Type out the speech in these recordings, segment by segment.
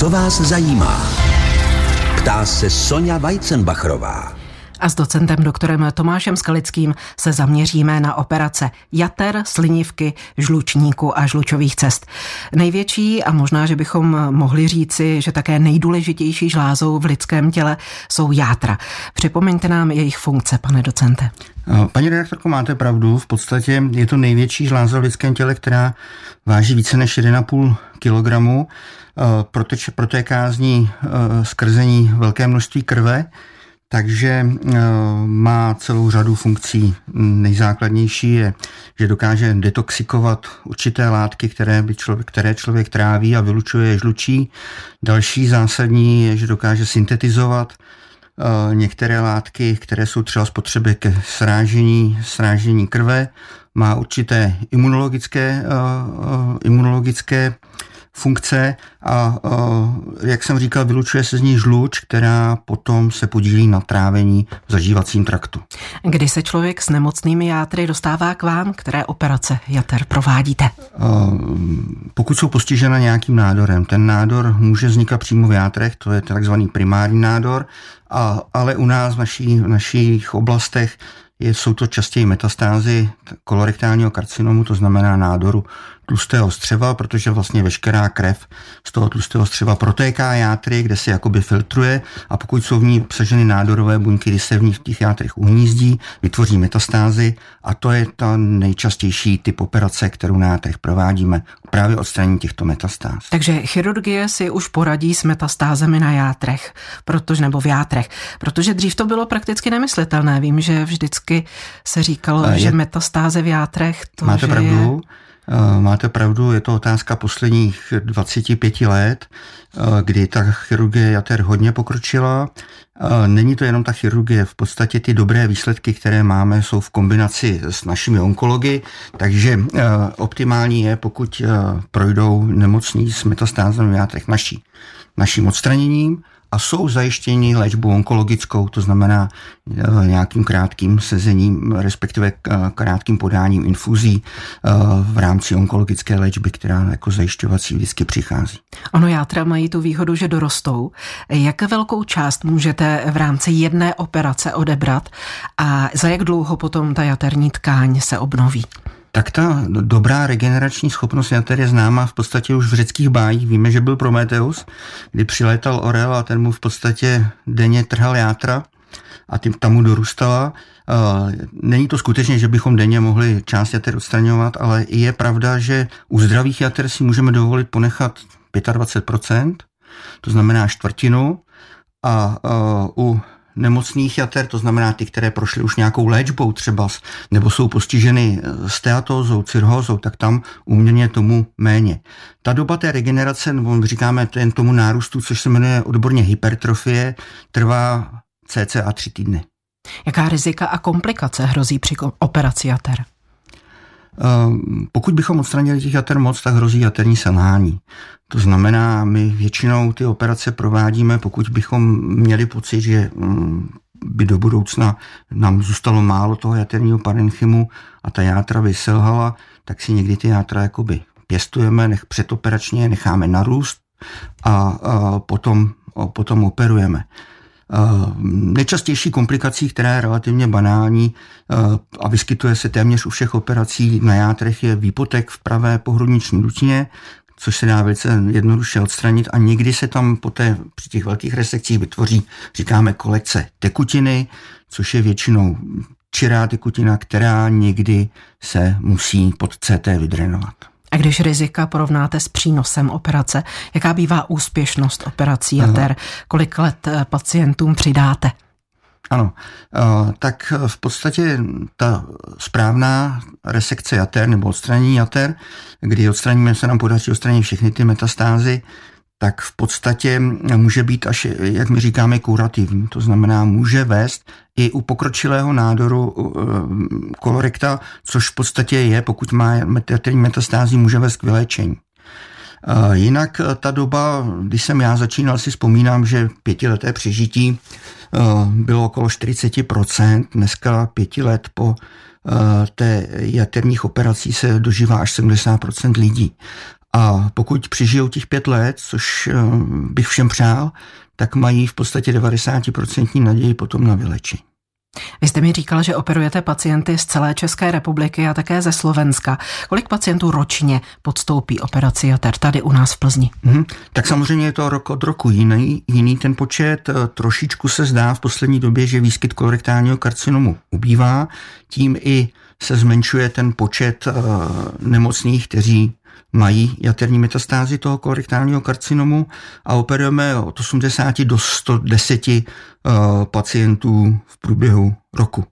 Co vás zajímá? Ptá se Sonja Weizenbachrová. A s docentem doktorem Tomášem Skalickým se zaměříme na operace jater, slinivky, žlučníku a žlučových cest. Největší a možná, že bychom mohli říci, že také nejdůležitější žlázou v lidském těle jsou játra. Připomeňte nám jejich funkce, pane docente. Paní redaktorko, máte pravdu. V podstatě je to největší žláza v lidském těle, která váží více než 1,5 kg. Proteče, protéká z ní skrzení velké množství krve takže eh, má celou řadu funkcí. Nejzákladnější je, že dokáže detoxikovat určité látky, které, by člověk, které člověk tráví a vylučuje žlučí. Další zásadní je, že dokáže syntetizovat eh, některé látky, které jsou třeba spotřeby ke srážení, srážení krve. Má určité imunologické, eh, imunologické funkce a jak jsem říkal, vylučuje se z ní žluč, která potom se podílí na trávení v zažívacím traktu. Kdy se člověk s nemocnými játry dostává k vám, které operace jater provádíte? Pokud jsou postižena nějakým nádorem, ten nádor může vznikat přímo v játrech, to je takzvaný primární nádor, a, ale u nás v, naší, v našich oblastech je, jsou to častěji metastázy kolorektálního karcinomu, to znamená nádoru tlustého střeva, protože vlastně veškerá krev z toho tlustého střeva protéká játry, kde se jakoby filtruje a pokud jsou v ní obsaženy nádorové buňky, kdy se v nich v těch játrech uhnízdí, vytvoří metastázy a to je ta nejčastější typ operace, kterou na játrech provádíme, právě odstranění těchto metastáz. Takže chirurgie si už poradí s metastázemi na játrech, protože, nebo v játrech, protože dřív to bylo prakticky nemyslitelné. Vím, že vždycky se říkalo, je, že metastáze v játrech to, Máte že pravdu. Je máte pravdu, je to otázka posledních 25 let, eh, kdy ta chirurgie jater hodně pokročila. Eh, není to jenom ta chirurgie, v podstatě ty dobré výsledky, které máme, jsou v kombinaci s našimi onkology, takže optimální je, pokud projdou nemocní s metastázem v naší, naším odstraněním a jsou zajištěni léčbou onkologickou, to znamená eh, nějakým krátkým sezením, respektive eh, krátkým podáním infuzí eh, v rámci onkologické léčby, která jako zajišťovací vždycky přichází. Ono játra mají tu výhodu, že dorostou. Jak velkou část můžete v rámci jedné operace odebrat a za jak dlouho potom ta jaterní tkáň se obnoví? Tak ta dobrá regenerační schopnost je známa v podstatě už v řeckých bájích. Víme, že byl Prometeus, kdy přilétal orel a ten mu v podstatě denně trhal játra a tím tam mu dorůstala. Není to skutečně, že bychom denně mohli část jater odstraňovat, ale je pravda, že u zdravých jater si můžeme dovolit ponechat 25%, to znamená čtvrtinu, a u nemocných jater, to znamená ty, které prošly už nějakou léčbou třeba, nebo jsou postiženy eh, steatózou, cirhózou, tak tam uměrně tomu méně. Ta doba té regenerace, nebo říkáme ten tomu nárůstu, což se jmenuje odborně hypertrofie, trvá cca tři týdny. Jaká rizika a komplikace hrozí při operaci jater? Ehm, pokud bychom odstranili těch jater moc, tak hrozí jaterní selhání. To znamená, my většinou ty operace provádíme, pokud bychom měli pocit, že mm, by do budoucna nám zůstalo málo toho jaterního parenchymu a ta játra by selhala, tak si někdy ty játra jakoby pěstujeme, nech předoperačně necháme narůst a, a potom, a potom operujeme. Eh, nejčastější komplikací, která je relativně banální eh, a vyskytuje se téměř u všech operací na játrech, je výpotek v pravé pohrudniční dutině, což se dá velice jednoduše odstranit a někdy se tam poté při těch velkých resekcích vytvoří, říkáme, kolekce tekutiny, což je většinou čirá tekutina, která někdy se musí pod CT vydrenovat. A když rizika porovnáte s přínosem operace, jaká bývá úspěšnost operací jater, kolik let eh, pacientům přidáte? Ano, eh, tak v podstatě ta správná resekce jater nebo odstranění jater, kdy odstraníme, se nám podaří odstranit všechny ty metastázy, tak v podstatě může být až, jak my říkáme, kurativní. To znamená, může vést i u pokročilého nádoru eh, kolorekta, což v podstatě je, pokud má metastázy, může vést k vyléčení. Eh, jinak eh, ta doba, když jsem já začínal, si vzpomínám, že pětileté přežití bylo okolo 40%, dneska pěti let po té jaterních operací se dožívá až 70% lidí. A pokud přežijou těch pět let, což eh, bych všem přál, tak mají v podstatě 90% naději potom na vylečení. Vy jste mi říkal, že operujete pacienty z celé České republiky a také ze Slovenska. Kolik pacientů ročně podstoupí operaci jater tady u nás v Plzni? Hmm, tak samozřejmě je to rok od roku jiný, jiný ten počet. Eh, trošičku se zdá v poslední době, že výskyt kolorektálního karcinomu ubývá. Tím i se zmenšuje ten počet uh, nemocných, kteří mají jaterní metastázy toho kolorektálního karcinomu a operujeme od 80 do 110 uh, pacientů v průběhu roku.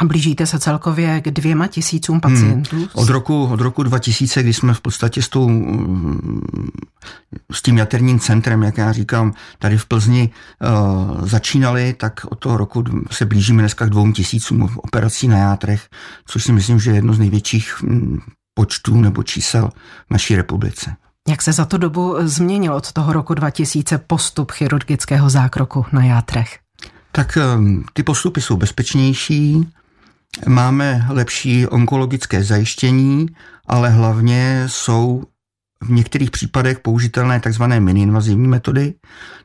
A blížíte se celkově k dvěma tisícům pacientů? Hmm. Od, roku, od roku 2000, kdy jsme v podstatě s, tou, s tím jaterním centrem, jak já říkám, tady v Plzni uh, začínali, tak od toho roku se blížíme dneska k dvou tisícům operací na játrech, což si myslím, že je jedno z největších počtů nebo čísel v naší republice. Jak se za tu dobu změnil od toho roku 2000 postup chirurgického zákroku na játrech? Tak ehm, ty postupy jsou bezpečnější, máme lepší onkologické zajištění, ale hlavně jsou v některých případech použitelné tzv. miniinvazivní metody,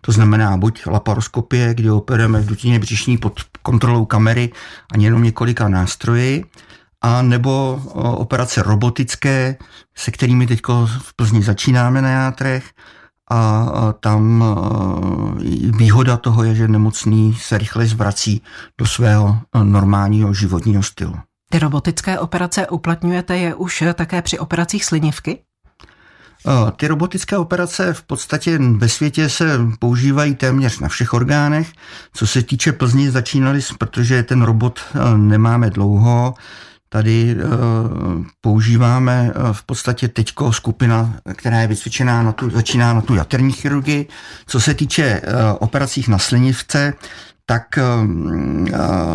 to znamená buď laparoskopie, kdy operujeme v dutině břišní pod kontrolou kamery a jenom několika nástroji, a nebo operace robotické, se kterými teď v Plzni začínáme na játrech a tam výhoda toho je, že nemocný se rychle zvrací do svého normálního životního stylu. Ty robotické operace uplatňujete je už také při operacích slinivky? Ty robotické operace v podstatě ve světě se používají téměř na všech orgánech. Co se týče Plzni, začínali, protože ten robot nemáme dlouho, Tady uh, používáme uh, v podstatě teďko skupina, která je vycvičená na tu, začíná na tu jaterní chirurgii. Co se týče uh, operacích na slinivce, tak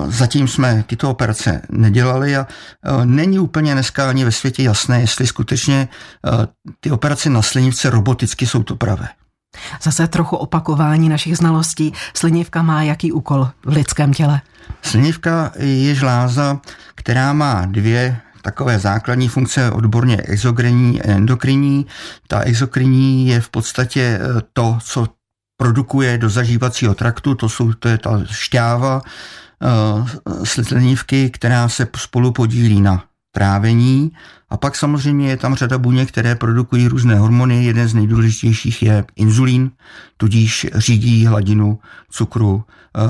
zatím jsme tyto operace nedělali a není úplně dneska ani ve světě jasné, jestli skutečně ty operace na slinivce roboticky jsou to pravé. Zase trochu opakování našich znalostí. Slinivka má jaký úkol v lidském těle? Slinivka je žláza, která má dvě takové základní funkce odborně exogrenní a endokrinní. Ta exogrenní je v podstatě eh, to, co produkuje do zažívacího traktu, to, jsou, to je ta šťáva uh, slinivky, která se spolu podílí na trávení. A pak samozřejmě je tam řada buněk, které produkují různé hormony. Jeden z nejdůležitějších je inzulín, tudíž řídí hladinu cukru eh,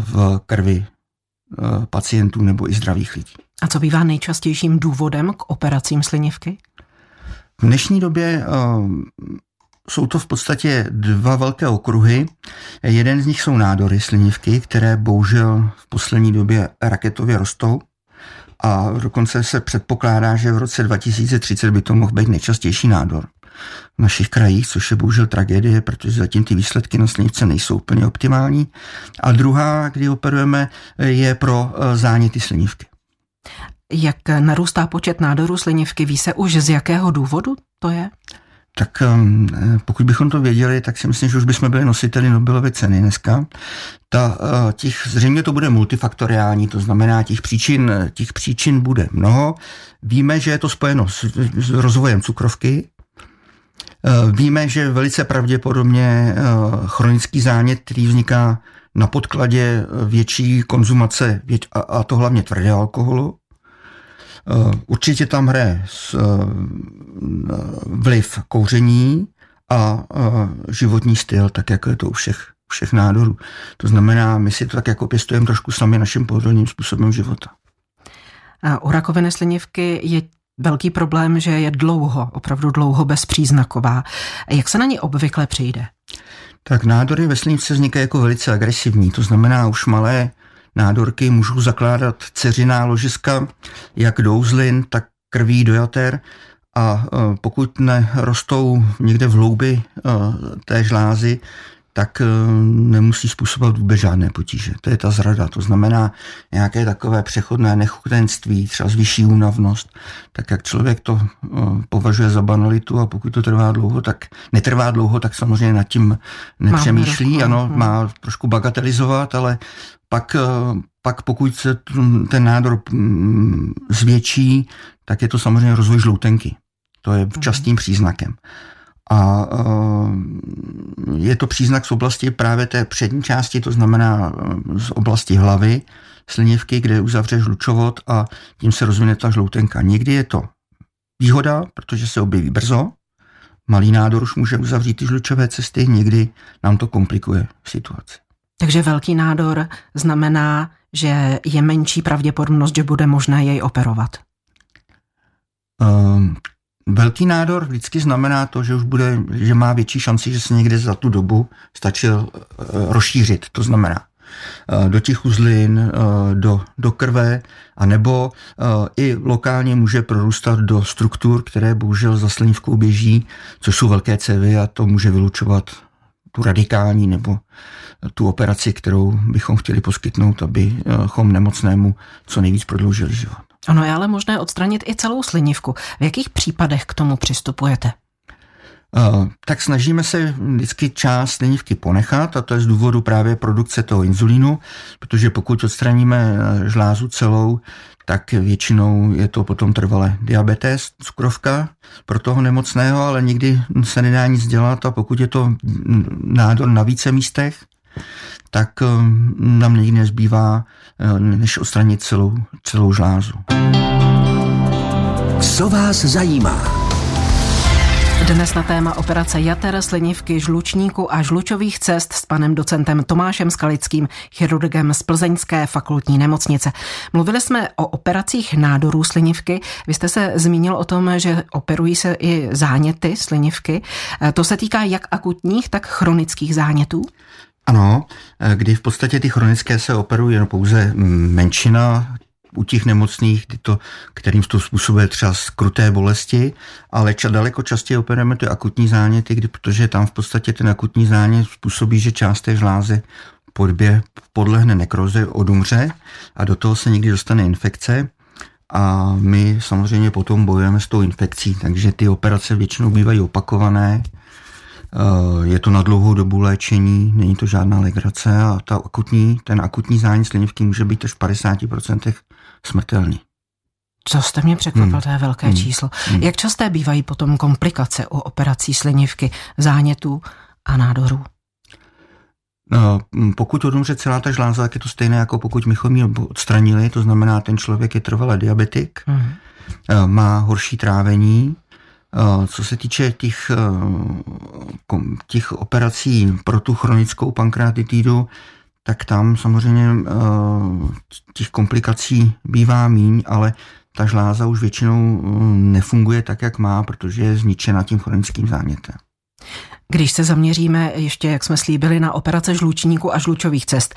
v krvi eh, pacientů nebo i zdravých lidí. A co bývá nejčastějším důvodem k operacím slinivky? V dnešní době eh, jsou to v podstatě dva velké okruhy. Jeden z nich jsou nádory slinivky, které bohužel v poslední době raketově rostou a dokonce se předpokládá, že v roce 2030 by to mohl být nejčastější nádor v našich krajích, což je bohužel tragédie, protože zatím ty výsledky na slivce nejsou úplně optimální. A druhá, kdy operujeme, je pro eh, záněty slinivky. Jak narůstá počet nádorů slinivky? Ví se už z jakého důvodu to je? Tak um, pokud bychom to věděli, tak si myslím, že už bychom byli nositeli Nobelovy ceny dneska. Ta, uh, těch, zřejmě to bude multifaktoriální, to znamená, těch příčin, těch příčin bude mnoho. Víme, že je to spojeno s, s rozvojem cukrovky, uh, Víme, že velice pravděpodobně chronický zánět, který vzniká na podkladě větší konzumace, a to hlavně tvrdého alkoholu, Eh, určitě tam hraje eh, vliv kouření a eh, životní styl, tak jako je to u všech, všech nádorů. To znamená, my si to tak jako pěstujeme trošku sami naším pohodlným způsobem života. A u rakoviny slinivky je velký problém, že je dlouho, opravdu dlouho bezpříznaková. Jak se na ní obvykle přijde? Tak nádory ve slinivce vznikají jako velice agresivní, to znamená už malé nádorky můžou zakládat ceřiná ložiska, jak do uzlin, tak krví do jater a e, pokud nerostou někde v hloubi e, té žlázy, tak eh, nemusí způsobovat vůbec žádné potíže. To je ta zrada. To znamená nějaké takové přechodné nechutenství, třeba zvyšší únavnost, tak jak člověk to považuje za banalitu a pokud to trvá dlouho, tak netrvá dlouho, tak samozřejmě nad tím nepřemýšlí. Ano, hmm. má trošku bagatelizovat, ale pak, eh, pak pokud se ten nádor mm, zvětší, tak je to samozřejmě rozvoj žloutenky. To je častým příznakem. A je to příznak z oblasti právě té přední části, to znamená z oblasti hlavy, slinivky, kde uzavře žlučovod a tím se rozvine ta žloutenka. Někdy je to výhoda, protože se objeví brzo, malý nádor už může uzavřít ty žlučové cesty, někdy nám to komplikuje situaci. Takže velký nádor znamená, že je menší pravděpodobnost, že bude možné jej operovat. Um, velký nádor vždycky znamená to, že už bude, že má větší šanci, že se někde za tu dobu stačil uh, rozšířit. To znamená, Eh, do těch uzlin, eh, do, do krve, anebo eh, i lokálně může prorůstat do struktur, které bohužel za slinivkou běží, což jsou velké cévy a to může vylučovat tu radikální nebo tu operaci, kterou bychom chtěli poskytnout, abychom nemocnému co nejvíc prodloužili život. Ono je ale možné odstranit i celou slinivku. V jakých případech k tomu přistupujete? Eh, tak snažíme se vždycky část slinivky ponechat a to je z důvodu právě produkce toho inzulínu, protože pokud odstraníme eh, žlázu celou, tak většinou je to potom trvalé diabetes, cukrovka pro toho nemocného, ale nikdy se nedá nic dělat a pokud je to nádor na více místech, tak eh, nám nikdy nezbývá, než odstranit celou, celou žlázu. Co vás zajímá? Dnes na téma operace jater, slinivky, žlučníku a žlučových cest s panem docentem Tomášem Skalickým, chirurgem z Plzeňské fakultní nemocnice. Mluvili jsme o operacích nádorů slinivky. Vy jste se zmínil o tom, že operují se i záněty slinivky. To se týká jak akutních, tak chronických zánětů? Ano, kdy v podstatě ty chronické se operují jen pouze menšina u těch nemocných, to, kterým to způsobuje třeba skruté bolesti, ale ča, daleko častěji operujeme ty akutní záněty, kdy, protože tam v podstatě ten akutní zánět způsobí, že část té žlázy podbě podlehne nekroze, odumře a do toho se někdy dostane infekce. A my samozřejmě potom bojujeme s tou infekcí, takže ty operace většinou bývají opakované, Eh, je to na dlouhou dobu léčení, není to žádná legrace a ta akutní, ten akutní zánět slinivky může být až v 50% smrtelný. Co jste mě překvapil, hmm. to je velké hmm. číslo. Hmm. Jak časté bývají potom komplikace u operací slinivky, zánětů a nádorů? No, pokud odumře celá ta žláza, tak je to stejné, jako pokud bychom ji odstranili, to znamená, ten člověk je trvalé diabetik, hmm. má horší trávení, Eh, co se týče těch, eh, těch operací pro tu chronickou pankreatitidu, tak tam samozřejmě eh, těch komplikací bývá míň, ale ta žláza už většinou nefunguje tak, jak má, protože je zničena tím chronickým zánětem. Když se zaměříme ještě, jak jsme slíbili, na operace žlučníku a žlučových cest.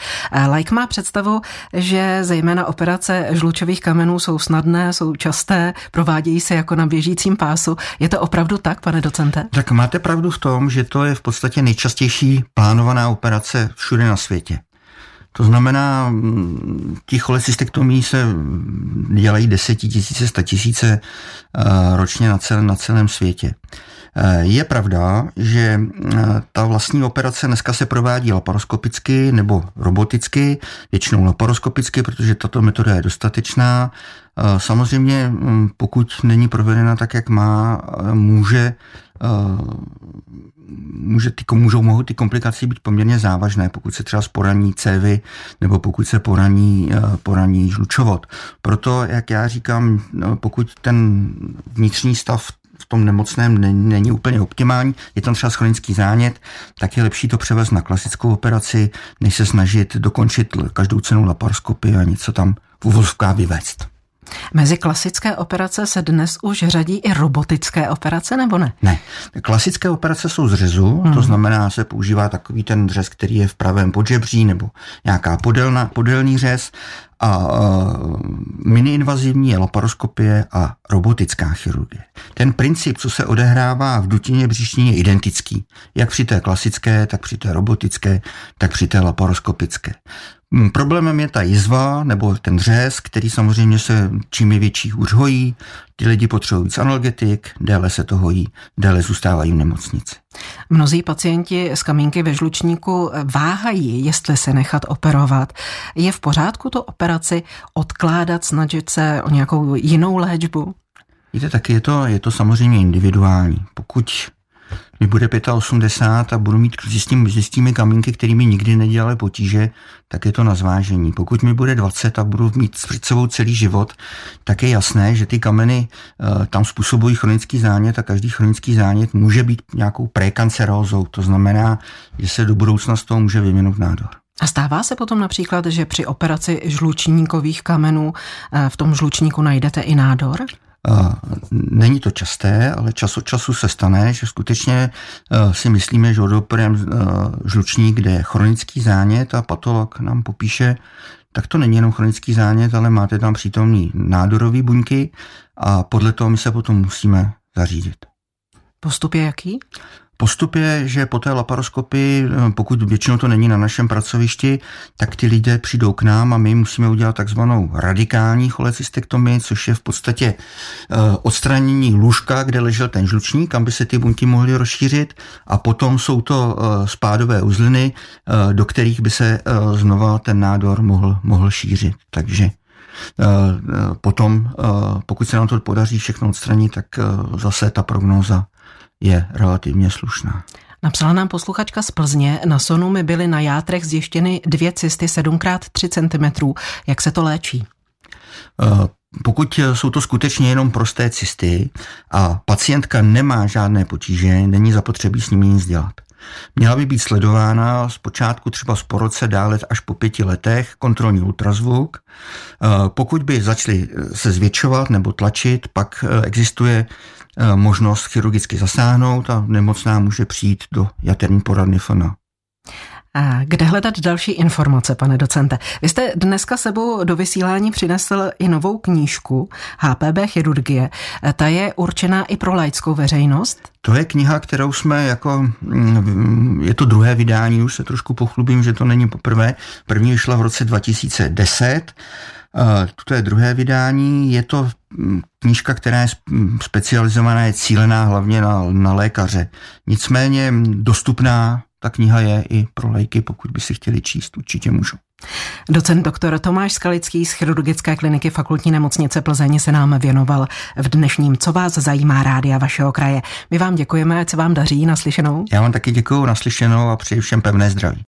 Like má představu, že zejména operace žlučových kamenů jsou snadné, jsou časté, provádějí se jako na běžícím pásu. Je to opravdu tak, pane docente? Tak máte pravdu v tom, že to je v podstatě nejčastější plánovaná operace všude na světě. To znamená, ti cholecystektomí se dělají desetitisíce, statisíce eh, ročně na celém, na celém světě. Eh, je pravda, že eh, ta vlastní operace dneska se provádí laparoskopicky nebo roboticky, většinou laparoskopicky, protože tato metoda je dostatečná. Eh, samozřejmě, hm, pokud není provedena tak, jak má, může může ty, můžou, mohou ty komplikace být poměrně závažné, pokud se třeba sporaní cévy nebo pokud se poraní, poraní žlučovod. Proto, jak já říkám, no, pokud ten vnitřní stav v tom nemocném není, není úplně optimální, je tam třeba chronický zánět, tak je lepší to převést na klasickou operaci, než se snažit dokončit každou cenu laparoskopy a něco tam v uvozovkách vyvést. Mezi klasické operace se dnes už řadí i robotické operace, nebo ne? Ne. Klasické operace jsou z řezu, hmm. to znamená, se používá takový ten řez, který je v pravém podžebří, nebo nějaká podelna, podelný řez a uh, miniinvazivní je laparoskopie a robotická chirurgie. Ten princip, co se odehrává v dutině břišní, je identický. Jak při té klasické, tak při té robotické, tak při té laparoskopické. Hmm, problémem je ta jizva nebo ten řez, který samozřejmě se čím je větší hůř hojí, ty lidi potřebují víc analgetik, déle se to hojí, déle zůstávají v nemocnici. Mnozí pacienti s kamínky ve žlučníku váhají, jestli se nechat operovat. Je v pořádku to operaci odkládat, snažit se o nějakou jinou léčbu? Víte, taky je to, je to samozřejmě individuální. Pokud mi bude 85 a budu mít s, tím, s těmi kamínky, kterými nikdy nedělali potíže, tak je to na zvážení. Pokud mi bude 20 a budu mít před sebou celý život, tak je jasné, že ty kameny uh, tam způsobují chronický zánět a každý chronický zánět může být nějakou prekancerózou. To znamená, že se do budoucna z toho může vyvinout nádor. A stává se potom například, že při operaci žlučníkových kamenů eh, v tom žlučníku najdete i nádor? Není to časté, ale čas od času se stane, že skutečně si myslíme, že odoperujeme žlučník, kde je chronický zánět a patolog nám popíše, tak to není jenom chronický zánět, ale máte tam přítomný nádorový buňky a podle toho my se potom musíme zařídit. Postup je jaký? Postup je, že po té laparoskopii, eh, pokud většinou to není na našem pracovišti, tak ty lidé přijdou k nám a my musíme udělat takzvanou radikální cholecystektomii, což je v podstatě eh, odstranění lůžka, kde ležel ten žlučník, kam by se ty buňky mohly rozšířit a potom jsou to eh, spádové uzliny, do kterých by se znova ten nádor mohl, mohl šířit. Takže potom, pokud se nám to podaří všechno odstranit, tak zase ta prognóza je relativně slušná. Napsala nám posluchačka z Plzně, na sonu mi byly na játrech zjištěny dvě cysty 7x3 cm. Jak se to léčí? Eh, pokud jsou to skutečně jenom prosté cysty a pacientka nemá žádné potíže, není zapotřebí s nimi nic dělat. Měla by být sledována zpočátku třeba z poroce dále až po pěti letech, kontrolní ultrazvuk. Eh, pokud by začaly se zvětšovat nebo tlačit, pak eh, existuje Eh, možnost chirurgicky zasáhnout a nemocná může přijít do jaterní poradny FNA. Kde hledat další informace, pane docente? Vy jste dneska sebou do vysílání přinesl i novou knížku HPB chirurgie. Ta je určená i pro laickou veřejnost? To je kniha, kterou jsme jako, mm, je to druhé vydání, už se trošku pochlubím, že to není poprvé. První vyšla v roce 2010 to je druhé vydání. Je to mm, knížka, která je specializovaná, je cílená hlavně na, na lékaře. Nicméně mm, dostupná ta kniha je i pro léky, pokud by si chtěli číst, určitě můžu. Docent doktor Tomáš Skalický z chirurgické kliniky fakultní nemocnice Plzeň se nám věnoval v dnešním Co vás zajímá rádia vašeho kraje. My vám děkujeme, ať se vám daří naslyšenou. Já vám taky děkuji naslyšenou a přeji všem pevné zdraví.